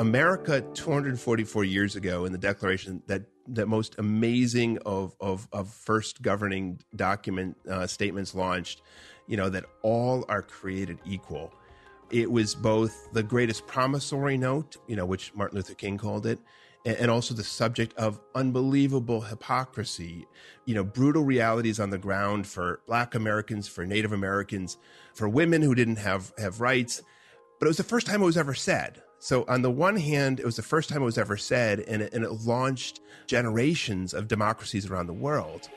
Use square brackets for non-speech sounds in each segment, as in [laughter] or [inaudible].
America 244 years ago in the Declaration, that that most amazing of of, of first governing document uh, statements launched, you know that all are created equal. It was both the greatest promissory note, you know, which Martin Luther King called it, and, also the subject of unbelievable hypocrisy, you know, brutal realities on the ground for Black Americans, for Native Americans, for women who didn't have have rights. But it was the first time it was ever said so, on the one hand, it was the first time it was ever said, and it, and it launched generations of democracies around the world.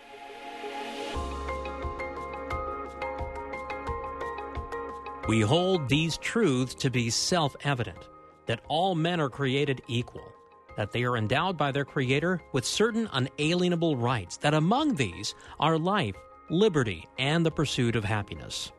We hold these truths to be self evident that all men are created equal, that they are endowed by their Creator with certain unalienable rights, that among these are life, liberty, and the pursuit of happiness.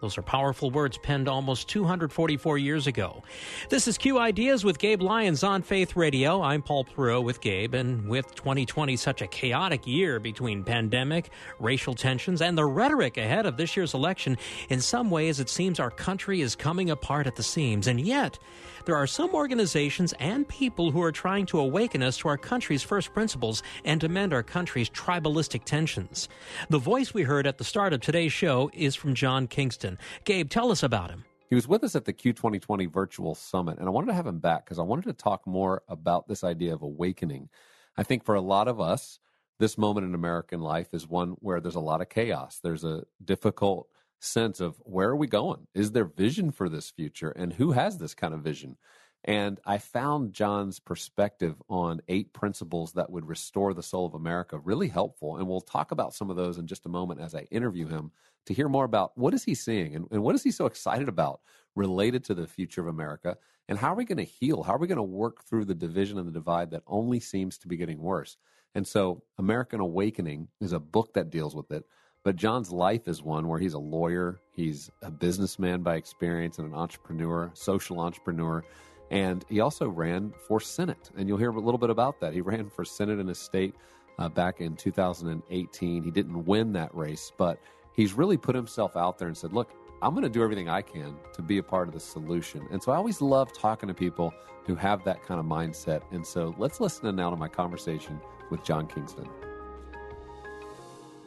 Those are powerful words penned almost 244 years ago. This is Q Ideas with Gabe Lyons on Faith Radio. I'm Paul Perot with Gabe, and with 2020 such a chaotic year between pandemic, racial tensions, and the rhetoric ahead of this year's election, in some ways it seems our country is coming apart at the seams. And yet, there are some organizations and people who are trying to awaken us to our country's first principles and to mend our country's tribalistic tensions. The voice we heard at the start of today's show is from John Kingston. Gabe, tell us about him. He was with us at the Q2020 virtual summit, and I wanted to have him back because I wanted to talk more about this idea of awakening. I think for a lot of us, this moment in American life is one where there's a lot of chaos. There's a difficult sense of where are we going? Is there vision for this future? And who has this kind of vision? And I found John's perspective on eight principles that would restore the soul of America really helpful. And we'll talk about some of those in just a moment as I interview him to hear more about what is he seeing and, and what is he so excited about related to the future of America and how are we going to heal? How are we going to work through the division and the divide that only seems to be getting worse? And so American Awakening is a book that deals with it. But John's life is one where he's a lawyer, he's a businessman by experience, and an entrepreneur, social entrepreneur. And he also ran for Senate. And you'll hear a little bit about that. He ran for Senate in his state uh, back in 2018. He didn't win that race, but he's really put himself out there and said, Look, I'm going to do everything I can to be a part of the solution. And so I always love talking to people who have that kind of mindset. And so let's listen now to my conversation with John Kingston.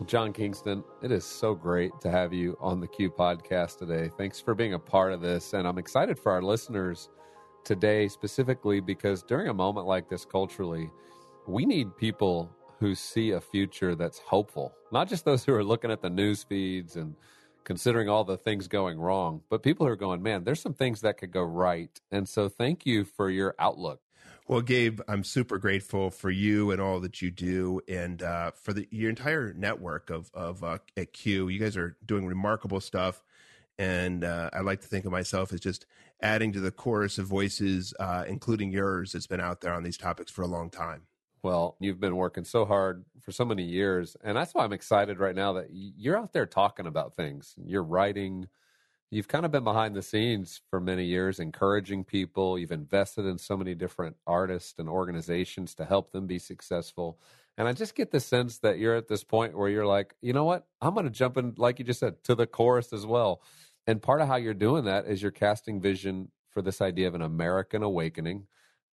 John Kingston, it is so great to have you on the Q podcast today. Thanks for being a part of this. And I'm excited for our listeners today, specifically because during a moment like this culturally, we need people who see a future that's hopeful, not just those who are looking at the news feeds and considering all the things going wrong, but people who are going, man, there's some things that could go right. And so thank you for your outlook well, Gabe, I'm super grateful for you and all that you do, and uh, for the your entire network of of uh, at Q. You guys are doing remarkable stuff, and uh, I like to think of myself as just adding to the chorus of voices, uh, including yours, that's been out there on these topics for a long time. Well, you've been working so hard for so many years, and that's why I'm excited right now that you're out there talking about things. You're writing you've kind of been behind the scenes for many years, encouraging people. You've invested in so many different artists and organizations to help them be successful. And I just get the sense that you're at this point where you're like, you know what? I'm going to jump in, like you just said, to the chorus as well. And part of how you're doing that is you're casting vision for this idea of an American awakening.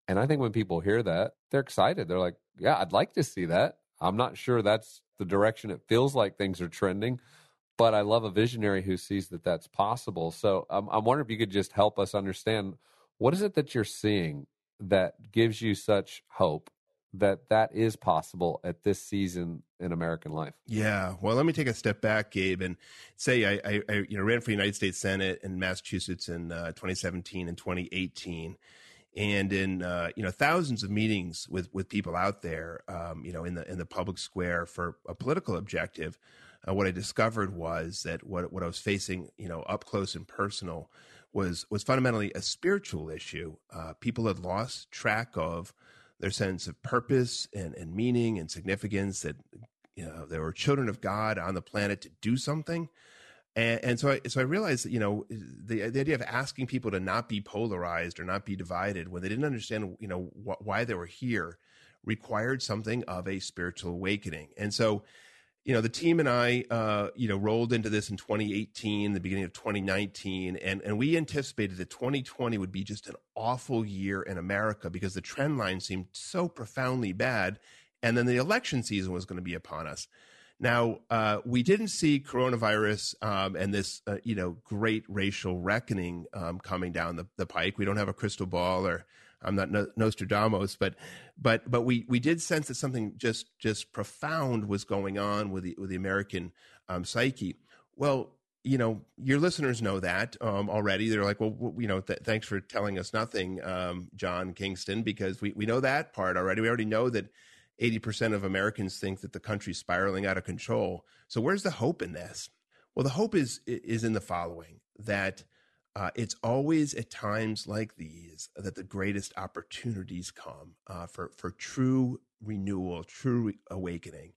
And I think when people hear that, they're excited. They're like, yeah, I'd like to see that. I'm not sure that's the direction it feels like things are trending, but I love a visionary who sees that that's possible. So um, I'm wondering if you could just help us understand what is it that you're seeing that gives you such hope that that is possible at this season in American life. Yeah, well, let me take a step back, Gabe, and say I, I, I you know ran for United States Senate in Massachusetts in uh, 2017 and 2018, and in uh, you know thousands of meetings with with people out there, um, you know, in the in the public square for a political objective, uh, what I discovered was that what what I was facing, you know, up close and personal, was was fundamentally a spiritual issue. Uh, people had lost track of their sense of purpose and, and meaning and significance. That you know, there were children of God on the planet to do something and, and so I so I realized that you know the the idea of asking people to not be polarized or not be divided when they didn't understand you know wh- why they were here required something of a spiritual awakening. And so you know the team and I uh, you know rolled into this in 2018, the beginning of 2019, and and we anticipated that 2020 would be just an awful year in America because the trend line seemed so profoundly bad, and then the election season was going to be upon us. Now, uh, we didn't see coronavirus um, and this, uh, you know, great racial reckoning um, coming down the, the pike. We don't have a crystal ball, or I'm not Nostradamus, but but but we we did sense that something just just profound was going on with the with the American um, psyche. Well, you know, your listeners know that um, already. They're like, well, you know, th- thanks for telling us nothing, um, John Kingston, because we we know that part already. We already know that 80% of Americans think that the country's spiraling out of control. So where's the hope in this? Well, the hope is is in the following that uh, it's always at times like these that the greatest opportunities come uh, for for true renewal, true re- awakening.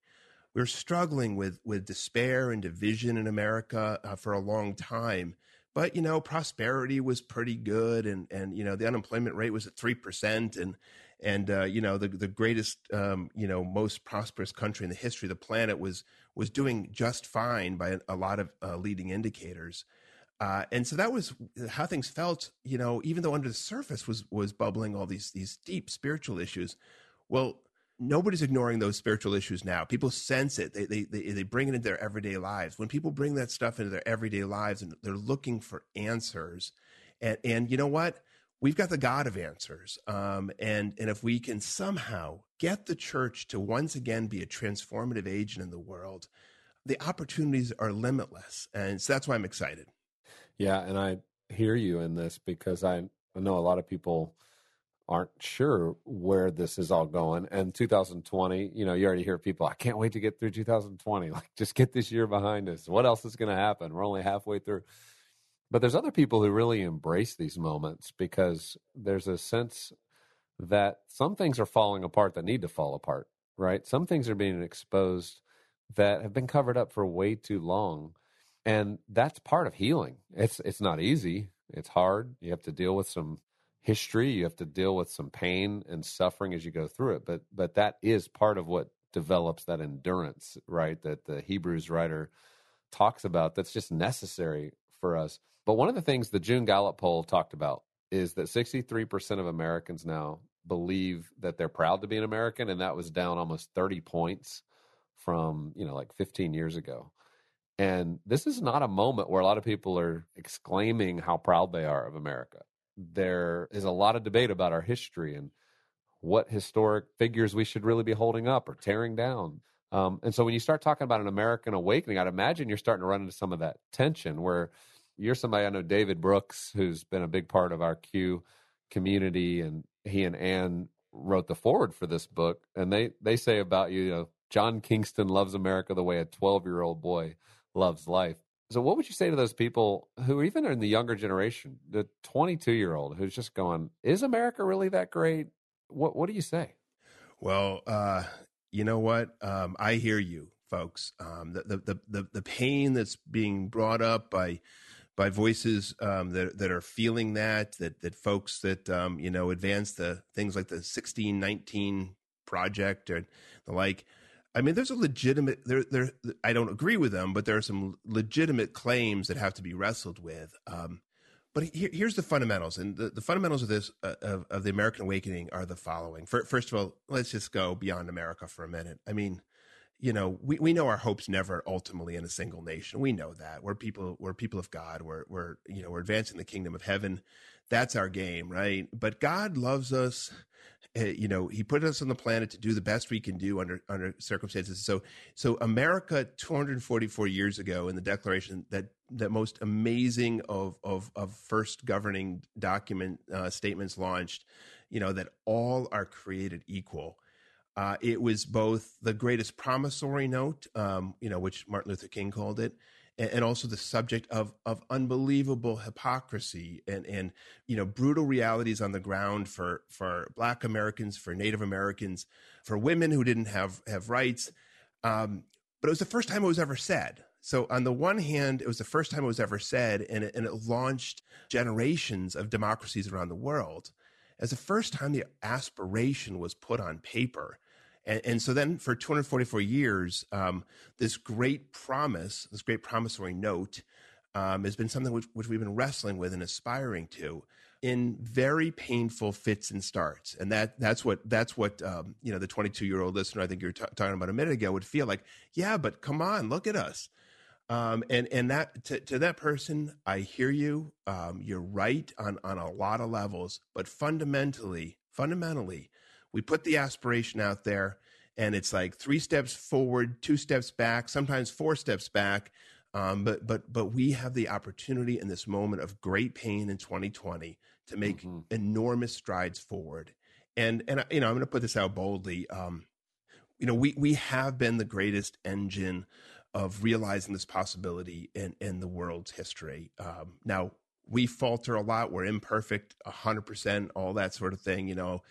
We're struggling with with despair and division in America uh, for a long time, but you know prosperity was pretty good, and and you know the unemployment rate was at three percent, and and uh, you know the the greatest um, you know most prosperous country in the history of the planet was was doing just fine by a, lot of uh, leading indicators. Uh, and so that was how things felt, you know, even though under the surface was was bubbling all these these deep spiritual issues. Well, nobody's ignoring those spiritual issues now. People sense it. They, they they they bring it into their everyday lives. When people bring that stuff into their everyday lives and they're looking for answers, and and you know what? we've got the God of answers. Um, and, and if we can somehow get the church to once again be a transformative agent in the world, the opportunities are limitless. And so that's why I'm excited. Yeah. And I hear you in this because I, I know a lot of people aren't sure where this is all going. And 2020, you know, you already hear people, I can't wait to get through 2020. [laughs] Like, just get this year behind us. What else is going to happen? We're only halfway through. But there's other people who really embrace these moments because there's a sense that some things are falling apart that need to fall apart, right? Some things are being exposed that have been covered up for way too long. And that's part of healing. It's it's not easy. It's hard. You have to deal with some history, you have to deal with some pain and suffering as you go through it. But but that is part of what develops that endurance, right? That the Hebrews writer talks about that's just necessary for us. But one of the things the June Gallup poll talked about is that 63% of Americans now believe that they're proud to be an American, and that was down almost 30 points from, you know, like 15 years ago. And this is not a moment where a lot of people are exclaiming how proud they are of America. There is a lot of debate about our history and what historic figures we should really be holding up or tearing down. Um, and so when you start talking about an American awakening, I'd imagine you're starting to run into some of that tension where you're somebody I know, David Brooks, who's been a big part of our Q community, and he and Anne wrote the foreword for this book, and they they say about you, you know, John Kingston loves America the way a 12 year old boy loves life. So, what would you say to those people who even in the younger generation, the 22 year old who's just going, "Is America really that great?" What What do you say? Well, uh, you know what? Um, I hear you, folks. Um, the, the the the pain that's being brought up by by voices um, that that are feeling that that that folks that um, you know advance the things like the 1619 project or the like. I mean, there's a legitimate there there. I don't agree with them, but there are some legitimate claims that have to be wrestled with. Um, but here, here's the fundamentals, and the, the fundamentals of this uh, of, of the American awakening are the following. For, first of all, let's just go beyond America for a minute. I mean, you know, we, we know our hopes never ultimately in a single nation. We know that we're people, we're people of God. We're, we're, you know, we're advancing the kingdom of heaven. That's our game, right? But God loves us. Uh, you know, he put us on the planet to do the best we can do under, under circumstances. So, so America 244 years ago in the declaration that, that most amazing of, of, of first governing document uh, statements launched, you know, that all are created equal uh, it was both the greatest promissory note, um, you know, which Martin Luther King called it, and, also the subject of of unbelievable hypocrisy and and you know brutal realities on the ground for for Black Americans, for Native Americans, for women who didn't have have rights. Um, but it was the first time it was ever said. So on the one hand, it was the first time it was ever said, and it, and it launched generations of democracies around the world as the first time the aspiration was put on paper. And, and so then for 244 years, um, this great promise, this great promissory note, um, has been something which, which, we've been wrestling with and aspiring to in very painful fits and starts. And that that's what that's what um, you know the 22 year old listener I think you were t- talking about a minute ago would feel like. Yeah, but come on, look at us. Um, and and that to, to, that person, I hear you. Um, you're right on on a lot of levels, but fundamentally, fundamentally, we put the aspiration out there, and it's like three steps forward, two steps back, sometimes four steps back. Um, but but but we have the opportunity in this moment of great pain in 2020 to make mm-hmm. enormous strides forward. And and you know, I'm going to put this out boldly. Um, you know, we we have been the greatest engine of realizing this possibility in, in the world's history. Um, now, we falter a lot. We're imperfect, hundred percent, all that sort of thing. You know,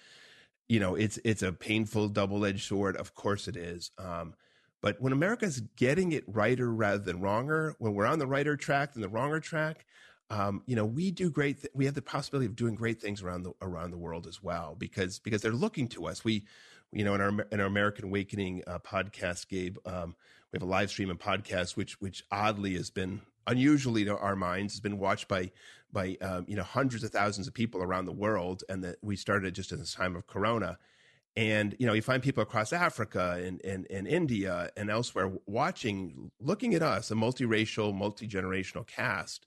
you know, it's it's a painful double edged sword. Of course, it is. Um, but when America's getting it righter rather than wronger, when we're on the righter track than the wronger track, um, you know, we do great. Th- we have the possibility of doing great things around the around the world as well because because they're looking to us. We, you know, in our in our American Awakening uh, podcast, Gabe, um, we have a live stream and podcast, which which oddly has been unusually to our minds has been watched by by um, you know hundreds of thousands of people around the world, and that we started just in this time of Corona. And you know, you find people across Africa and, and, and India and elsewhere watching, looking at us, a multiracial, multi generational cast.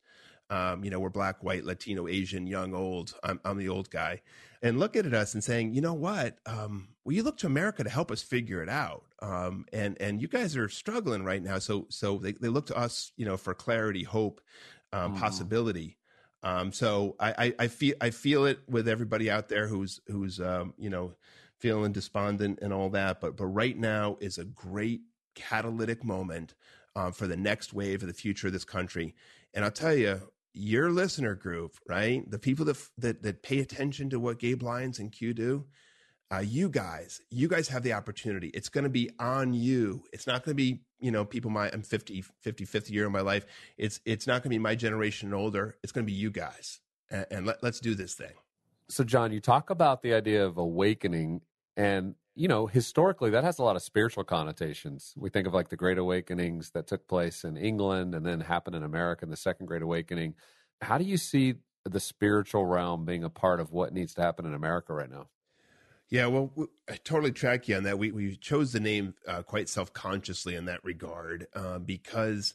Um, you know, we're black, white, Latino, Asian, young, old. I'm, I'm the old guy, and looking at us and saying, you know what? Um, well, you look to America to help us figure it out. Um, and and you guys are struggling right now, so so they, they look to us, you know, for clarity, hope, um, mm. possibility. Um, so I, I, I, feel I feel it with everybody out there who's who's um, you know feeling despondent and all that. But but right now is a great catalytic moment um, for the next wave of the future of this country. And I'll tell you, your listener group, right? The people that that that pay attention to what Gabe Lyons and Q do, uh, you guys, you guys have the opportunity. It's going to be on you. It's not going to be, you know, people my I'm 50, 50, 50 year of my life. It's it's not going to be my generation and older. It's going to be you guys. And, and let, let's do this thing. So, John, you talk about the idea of awakening, and you know, historically, that has a lot of spiritual connotations. We think of like the Great Awakenings that took place in England and then happened in America in the Second Great Awakening. How do you see the spiritual realm being a part of what needs to happen in America right now? Yeah, well, I totally track you on that. We we chose the name uh, quite self consciously in that regard uh, because,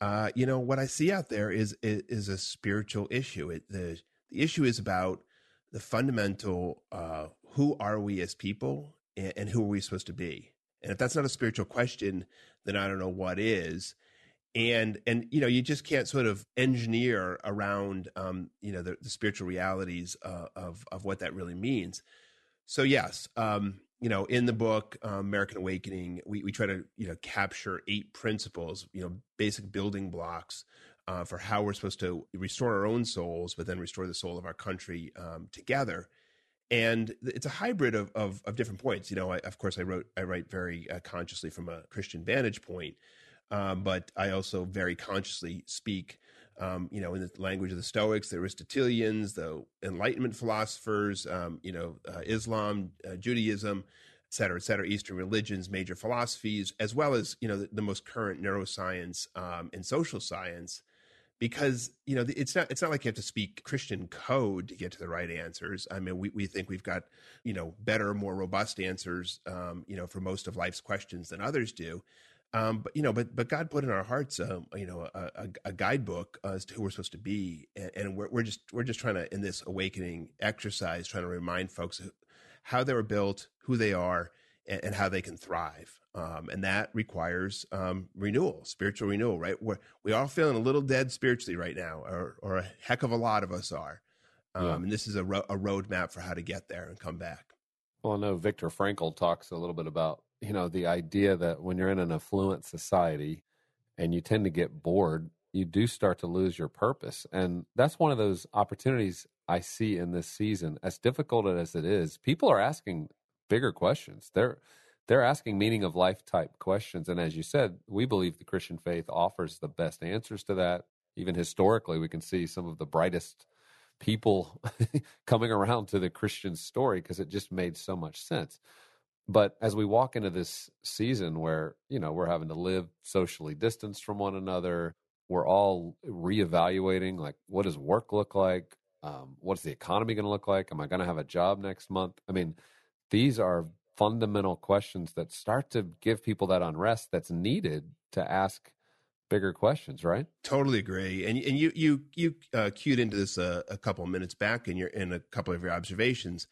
uh, you know, what I see out there is is, is a spiritual issue. It, the the issue is about the fundamental: uh, who are we as people, and, and who are we supposed to be? And if that's not a spiritual question, then I don't know what is and and you know you just can't sort of engineer around um, you know the, the spiritual realities uh, of of what that really means so yes, um, you know, in the book um, American Awakening, we we try to you know capture eight principles, you know, basic building blocks uh, for how we're supposed to restore our own souls, but then restore the soul of our country um, together. And it's a hybrid of, of, of different points. You know, I, of course, I wrote I write very uh, consciously from a Christian vantage point, um, but I also very consciously speak um, you know, in the language of the Stoics, the Aristotelians, the Enlightenment philosophers, um, you know, uh, Islam, uh, Judaism, et cetera, et cetera, Eastern religions, major philosophies, as well as, you know, the, the most current neuroscience um, and social science, because you know it's not it's not like you have to speak Christian code to get to the right answers. I mean, we we think we've got you know better, more robust answers, um, you know, for most of life's questions than others do. Um, but you know, but but God put in our hearts, um, you know, a, a, a, guidebook as to who we're supposed to be, and, and we're, we're just we're just trying to in this awakening exercise, trying to remind folks how they were built, who they are, and, and how they can thrive. Um, and that requires um, renewal, spiritual renewal, right? We're, we are feeling a little dead spiritually right now, or, or a heck of a lot of us are. Um, yeah. And this is a, ro- a roadmap for how to get there and come back. Well, I know Viktor Frankl talks a little bit about, you know, the idea that when you're in an affluent society and you tend to get bored, you do start to lose your purpose. And that's one of those opportunities I see in this season. As difficult as it is, people are asking bigger questions. They're they're asking meaning of life type questions. And as you said, we believe the Christian faith offers the best answers to that. Even historically, we can see some of the brightest people [laughs] coming around to the Christian story because it just made so much sense. But as we walk into this season where, you know, we're having to live socially distanced from one another, we're all reevaluating like, what does work look like? Um, what's the economy going to look like? Am I going to have a job next month? I mean, these are fundamental questions that start to give people that unrest that's needed to ask bigger questions, right? Totally agree. And and you you you uh, cued into this uh, a couple of minutes back in your in a couple of your observations,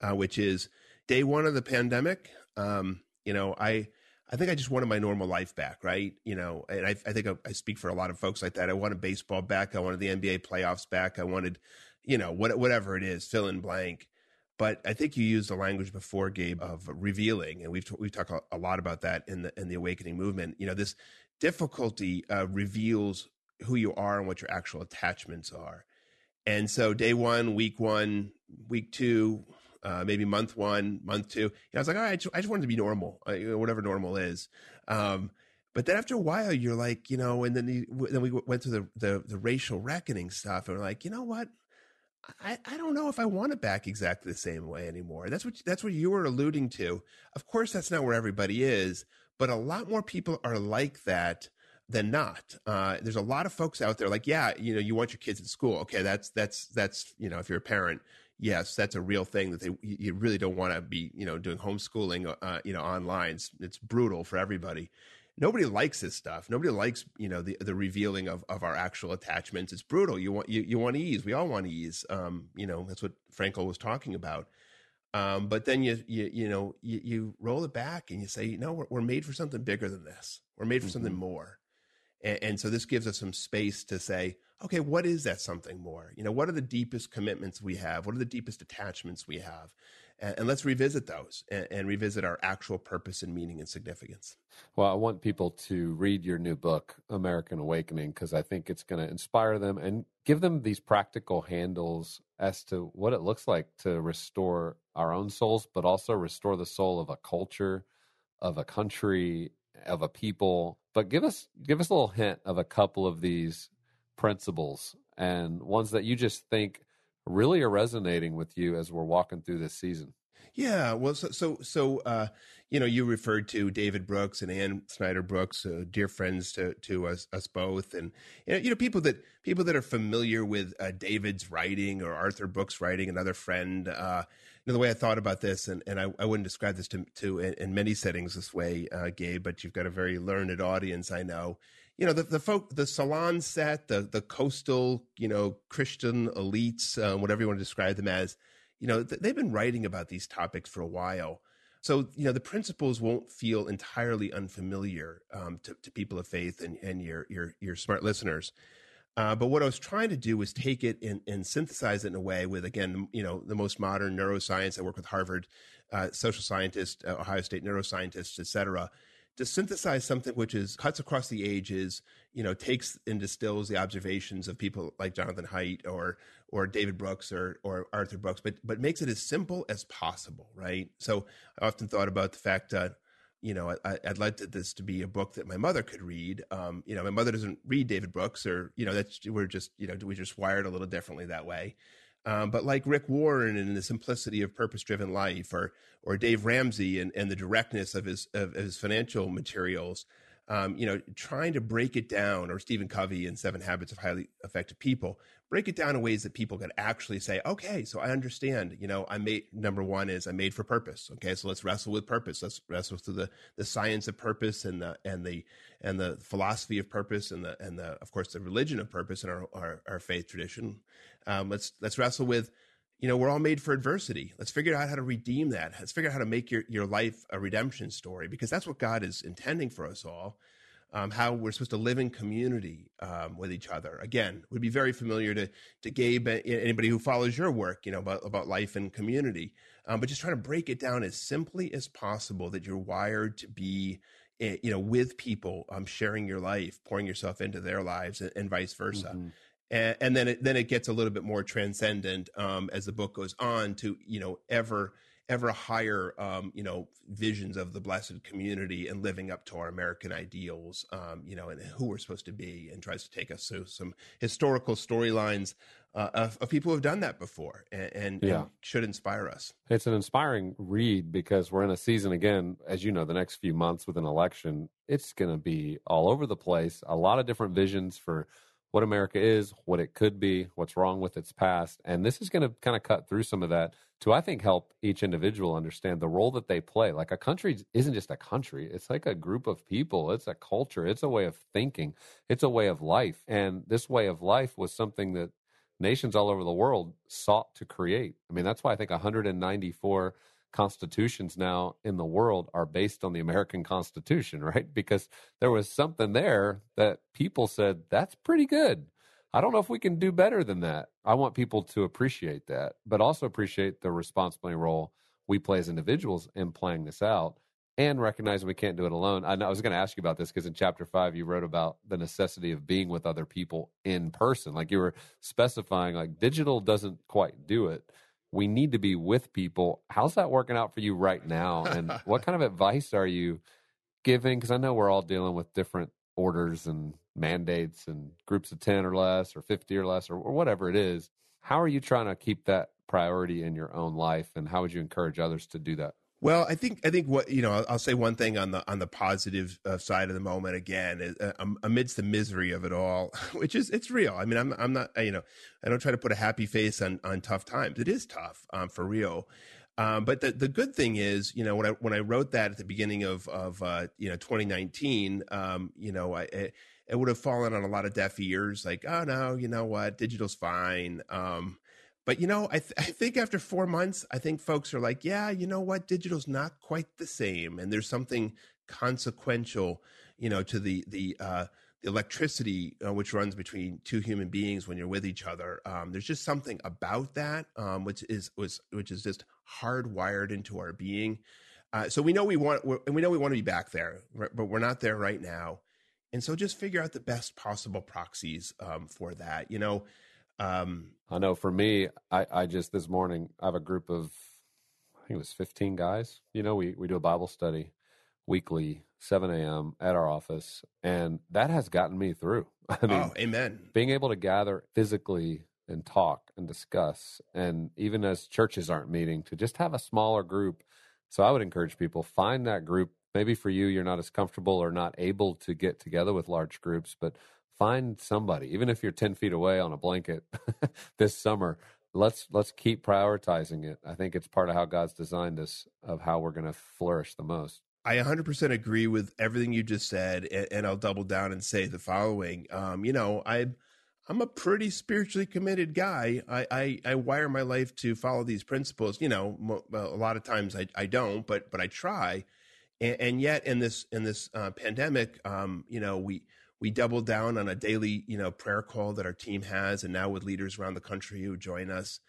uh, which is day one of the pandemic. Um, you know, I I think I just wanted my normal life back, right? You know, and I, I think I, I, speak for a lot of folks like that. I wanted baseball back. I wanted the NBA playoffs back. I wanted, you know, what, whatever it is, fill in blank. But I think you used the language before, Gabe, of revealing, and we've we've talked a lot about that in the in the awakening movement. You know, this difficulty uh, reveals who you are and what your actual attachments are. And so, day one, week one, week two, uh, maybe month one, month two, I was like, all right, I just, I just wanted to be normal, uh, whatever normal is. Um, but then after a while, you're like, you know, and then the, then we went through the, the the racial reckoning stuff, and we're like, you know what? I, I don't know if I want it back exactly the same way anymore. That's what that's what you were alluding to. Of course, that's not where everybody is, but a lot more people are like that than not. Uh, there's a lot of folks out there like, yeah, you know, you want your kids in school. Okay, that's that's that's you know, if you're a parent, yes, that's a real thing that they you really don't want to be you know doing homeschooling, uh, you know, online. It's, it's brutal for everybody nobody likes this stuff. Nobody likes, you know, the the revealing of, of our actual attachments. It's brutal. You want you, you want ease. We all want ease. Um, you know, that's what Frankl was talking about. Um, but then you you you know you, you roll it back and you say, no, we're, we're made for something bigger than this. We're made for mm-hmm. something more. And, and so this gives us some space to say, okay, what is that something more? You know, what are the deepest commitments we have? What are the deepest attachments we have? and, and let's revisit those and, and, revisit our actual purpose and meaning and significance. Well, I want people to read your new book, American Awakening, because I think it's going to inspire them and give them these practical handles as to what it looks like to restore our own souls, but also restore the soul of a culture, of a country, of a people. But give us give us a little hint of a couple of these principles and ones that you just think really are resonating with you as we're walking through this season. Yeah, well, so so so uh, you know, you referred to David Brooks and Anne Snider Brooks, uh, dear friends to to us us both, and you know, people that people that are familiar with uh, David's writing or Arthur Brooks' writing. Another friend, uh, you know, the way I thought about this, and, and I, I wouldn't describe this to to in, in many settings this way, uh, Gabe, but you've got a very learned audience, I know. You know the the folk the salon set the the coastal you know christian elites um, whatever you want to describe them as you know th- they've been writing about these topics for a while. So you know the principles won't feel entirely unfamiliar um, to, to, people of faith and, and your your your smart listeners uh, but what I was trying to do was take it and, and, synthesize it in a way with, again, you know, the most modern neuroscience. I work with Harvard uh, social scientists, uh, Ohio State neuroscientists, et cetera, to synthesize something which is cuts across the ages, you know, takes and distills the observations of people like Jonathan Haidt or or David Brooks or or Arthur Brooks, but but makes it as simple as possible, right? So I often thought about the fact that you know, I, would like this to be a book that my mother could read. Um, you know, my mother doesn't read David Brooks, or you know, that's we're just you know we just wired a little differently that way. Um, but like Rick Warren and the simplicity of purpose-driven life, or or Dave Ramsey and, and the directness of his of his financial materials, um, you know, trying to break it down, or Stephen Covey in Seven Habits of Highly Effective People, break it down in ways that people could actually say, okay, so I understand. You know, I made number one is I'm made for purpose. Okay, so let's wrestle with purpose. Let's wrestle through the the science of purpose and the and the and the philosophy of purpose and the and the of course the religion of purpose in our our, our faith tradition. Um, let's let's wrestle with you know, we're all made for adversity. Let's figure out how to redeem that. Let's figure out how to make your, your life a redemption story because that's what God is intending for us all. Um, how we're supposed to live in community um, with each other. Again, would be very familiar to to Gabe, anybody who follows your work, you know, about about life and community. Um, but just trying to break it down as simply as possible that you're wired to be, eh, you know, with people, um, sharing your life, pouring yourself into their lives, and, and vice versa. Mm-hmm and, and then it then it gets a little bit more transcendent um, as the book goes on to you know ever ever higher um, you know visions of the blessed community and living up to our American ideals um, you know and who we're supposed to be and tries to take us to some historical storylines uh, of, of, people who have done that before and, and, yeah. and, should inspire us. It's an inspiring read because we're in a season again, as you know, the next few months with an election, it's going to be all over the place. A lot of different visions for what America is, what it could be, what's wrong with its past. And this is going to kind of cut through some of that to, I think, help each individual understand the role that they play. Like a country isn't just a country, it's like a group of people, it's a culture, it's a way of thinking, it's a way of life. And this way of life was something that nations all over the world sought to create. I mean, that's why I think 194 constitutions now in the world are based on the American Constitution, [laughs] right? Because there was something there that people said, that's pretty good. I don't know if we can do better than that. I want people to appreciate that, but also appreciate the responsibility role we play as individuals in playing this out and recognize we can't do it alone. I, I was going to ask you about this because in chapter five, you wrote about the necessity of being with other people in person. Like you were specifying, like digital doesn't quite do it we need to be with people. How's that working out for you right now? And [laughs] what kind of advice are you giving? Because I know we're all dealing with different orders and mandates and groups of 10 or less or 50 or less or, or whatever it is. How are you trying to keep that priority in your own life? And how would you encourage others to do that? Well, I think I think what you know, I'll, I'll say one thing on the on the positive uh, side of the moment again, uh, amidst the misery of it all, [laughs] which is it's real. I mean, I'm I'm not you know, I don't try to put a happy face on on tough times. It is tough um, for real. Um, but the the good thing is, you know, when I when I wrote that at the beginning of of uh, you know 2019, um, you know, I it, it, would have fallen on a lot of deaf ears, like, oh no, you know what, digital's fine. Um, but you know, I, th- [laughs] I think after four months, I think folks are like, yeah, you know what, digital's not quite the same, and there's something consequential, you know, to the the uh, the electricity uh, which runs between two human beings when you're with each other. Um, there's just something about that um, which is was which is just hardwired into our being. Uh, so we know we want, and we know we want to be back there, right? but we're not there right now. And so just figure out the best possible proxies um, for that. You know, um, I know for me, I, I just this morning I have a group of I think it was 15 guys. You know, we we do a Bible study weekly, 7 a.m. at our office, and that has gotten me through. [laughs] I oh, mean, oh, amen. Being able to gather physically and talk and discuss, and even as churches aren't meeting, to just have a smaller group. So I would encourage people find that group. Maybe for you, you're not as comfortable or not able to get together with large groups, but find somebody, even if you're 10 feet away on a blanket [laughs] this summer. Let's let's keep prioritizing it. I think it's part of how God's designed us of how we're going to flourish the most. I 100% agree with everything you just said, and, and I'll double down and say the following. Um, you know, I I'm a pretty spiritually committed guy. I, I, I wire my life to follow these principles. You know, a lot of times I, I don't, but but I try. And, and yet in this in this uh, pandemic, um, you know, we we doubled down on a daily, you know, prayer call that our team has, and now with leaders around the country who join us,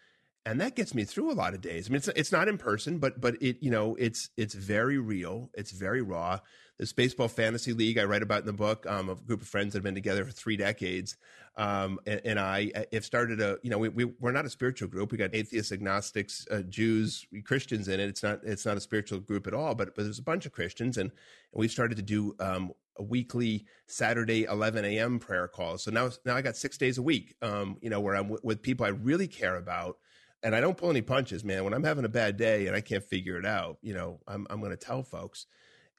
and that gets me through a lot of days. I mean, it's it's not in person, but but it you know it's it's very real, it's very raw. This baseball fantasy league I write about in the book, um, a group of friends that have been together for three decades, um, and, and, I have started a you know we, we we're not a spiritual group. We got atheists, agnostics, uh, Jews, Christians in it. It's not it's not a spiritual group at all, but but there's a bunch of Christians, and, and we've started to do um, a weekly Saturday 11 a.m. prayer call. So now, now I got six days a week, um, you know, where I'm w- with people I really care about, and I don't pull any punches, man. When I'm having a bad day and I can't figure it out, you know, I'm I'm going to tell folks,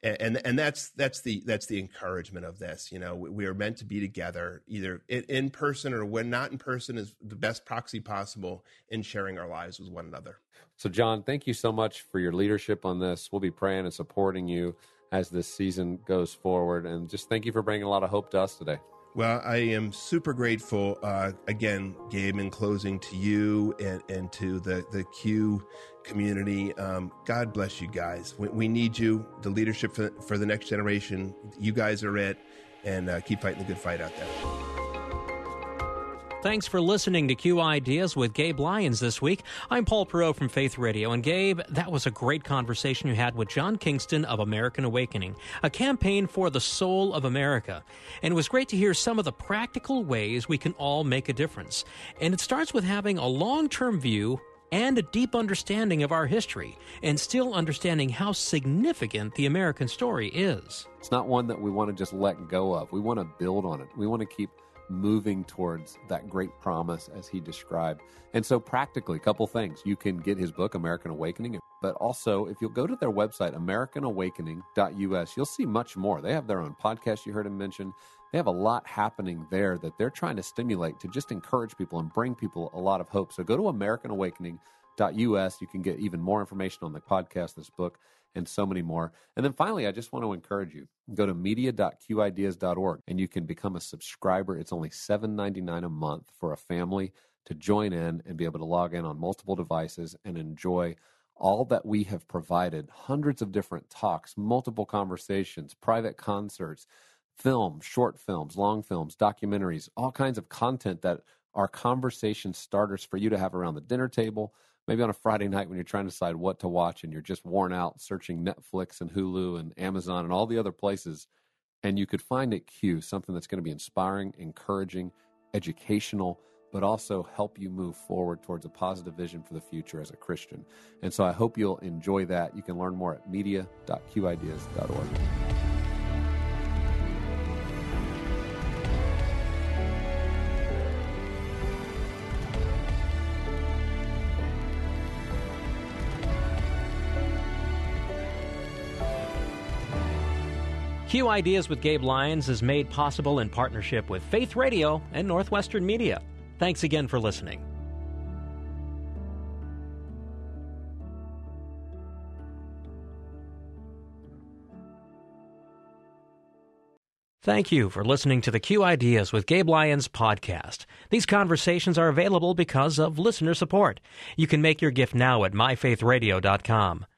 and and that's that's the that's the encouragement of this you know we are meant to be together either in person or when not in person is the best proxy possible in sharing our lives with one another. So john thank you so much for your leadership on this. We'll be praying and supporting you as this season goes forward. And just thank you for bringing a lot of hope to us today well, I am super grateful. Uh, again, Gabe, in closing to you and, and to the, the Q community. Um, God bless you guys. We, we, need you, the leadership for, for the next generation. You guys are it, and uh, keep fighting the good fight out there. Thanks for listening to Q Ideas with Gabe Lyons this week. I'm Paul Perot from Faith Radio. And Gabe, that was a great conversation you had with John Kingston of American Awakening, a campaign for the soul of America. And it was great to hear some of the practical ways we can all make a difference. And it starts with having a long term view and a deep understanding of our history, and still understanding how significant the American story is. It's not one that we want to just let go of. We want to build on it. We want to keep moving towards that great promise as he described. And so, practically, a couple things. You can get his book, American Awakening, but also if you'll go to their website, AmericanAwakening.us, you'll see much more. They have their own podcast you heard him mention. They have a lot happening there that they're trying to stimulate to just encourage people and bring people a lot of hope. So, go to AmericanAwakening.us. You can get even more information on the podcast, this book and so many more. And then finally, I just want to encourage you go to media.qideas.org and you can become a subscriber. It's only $7.99 a month for a family to join in and be able to log in on multiple devices and enjoy all that we have provided hundreds of different talks, multiple conversations, private concerts, films, short films, long films, documentaries, all kinds of content that are conversation starters for you to have around the dinner table maybe on a Friday night when you're trying to decide what to watch and you're just worn out searching Netflix and Hulu and Amazon and all the other places, and you could find at Q something that's going to be inspiring, encouraging, educational, but also help you move forward towards a positive vision for the future as a Christian. And so I hope you'll enjoy that. You can learn more at media.qideas.org. Q Ideas with Gabe Lyons is made possible in partnership with Faith Radio and Northwestern Media. Thanks again for listening. Thank you for listening to the Q Ideas with Gabe Lyons podcast. These conversations are available because of listener support. You can make your gift now at myfaithradio.com.